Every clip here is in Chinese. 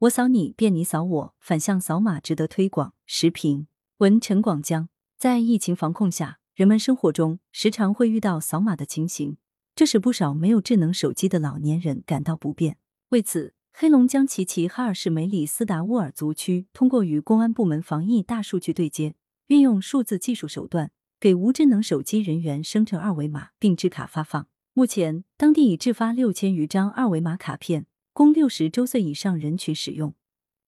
我扫你，便你扫我，反向扫码值得推广。时评文陈广江，在疫情防控下，人们生活中时常会遇到扫码的情形，这使不少没有智能手机的老年人感到不便。为此，黑龙江齐齐哈尔市梅里斯达乌尔族区通过与公安部门防疫大数据对接，运用数字技术手段，给无智能手机人员生成二维码并制卡发放。目前，当地已制发六千余张二维码卡片。供六十周岁以上人群使用，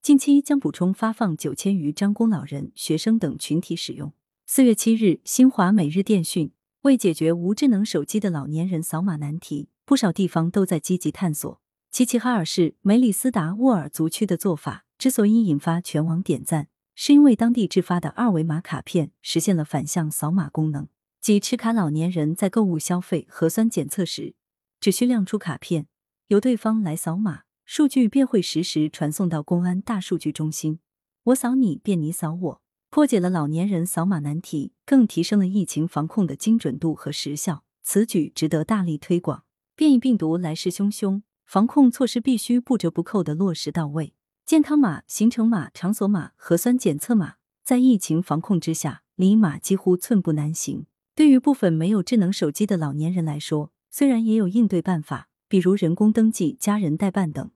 近期将补充发放九千余张供老人、学生等群体使用。四月七日，新华每日电讯为解决无智能手机的老年人扫码难题，不少地方都在积极探索。齐齐哈尔市梅里斯达沃尔族区的做法之所以引发全网点赞，是因为当地制发的二维码卡片实现了反向扫码功能，即持卡老年人在购物消费、核酸检测时，只需亮出卡片。由对方来扫码，数据便会实时传送到公安大数据中心。我扫你，便你扫我，破解了老年人扫码难题，更提升了疫情防控的精准度和时效。此举值得大力推广。变异病毒来势汹汹，防控措施必须不折不扣的落实到位。健康码、行程码、场所码、核酸检测码，在疫情防控之下，离码几乎寸步难行。对于部分没有智能手机的老年人来说，虽然也有应对办法。比如人工登记、家人代办等，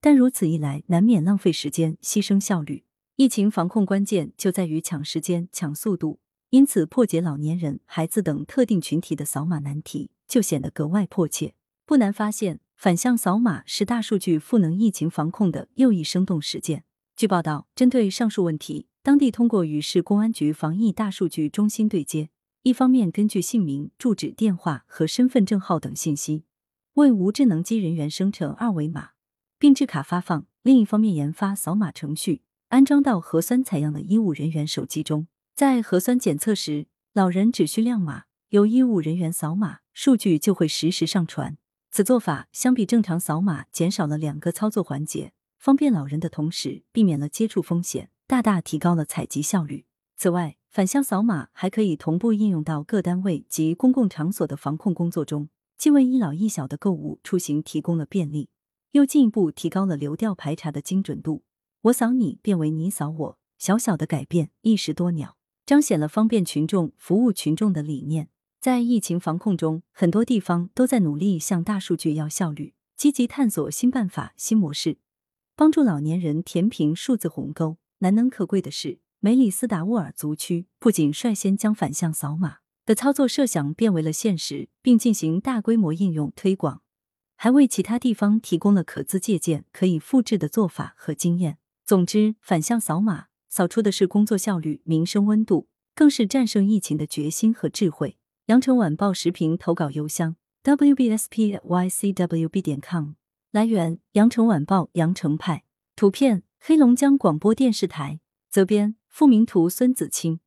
但如此一来，难免浪费时间、牺牲效率。疫情防控关键就在于抢时间、抢速度，因此破解老年人、孩子等特定群体的扫码难题就显得格外迫切。不难发现，反向扫码是大数据赋能疫情防控的又一生动实践。据报道，针对上述问题，当地通过与市公安局防疫大数据中心对接，一方面根据姓名、住址、电话和身份证号等信息。为无智能机人员生成二维码并制卡发放，另一方面研发扫码程序，安装到核酸采样的医务人员手机中。在核酸检测时，老人只需亮码，由医务人员扫码，数据就会实时上传。此做法相比正常扫码，减少了两个操作环节，方便老人的同时，避免了接触风险，大大提高了采集效率。此外，反向扫码还可以同步应用到各单位及公共场所的防控工作中。既为一老一小的购物出行提供了便利，又进一步提高了流调排查的精准度。我扫你，变为你扫我，小小的改变一石多鸟，彰显了方便群众、服务群众的理念。在疫情防控中，很多地方都在努力向大数据要效率，积极探索新办法、新模式，帮助老年人填平数字鸿沟。难能可贵的是，梅里斯达沃尔族区不仅率先将反向扫码。的操作设想变为了现实，并进行大规模应用推广，还为其他地方提供了可资借鉴、可以复制的做法和经验。总之，反向扫码扫出的是工作效率、民生温度，更是战胜疫情的决心和智慧。羊城晚报时评投稿邮箱：wbspycwb 点 com。来源：羊城晚报羊城派。图片：黑龙江广播电视台。责编：付明图，孙子清。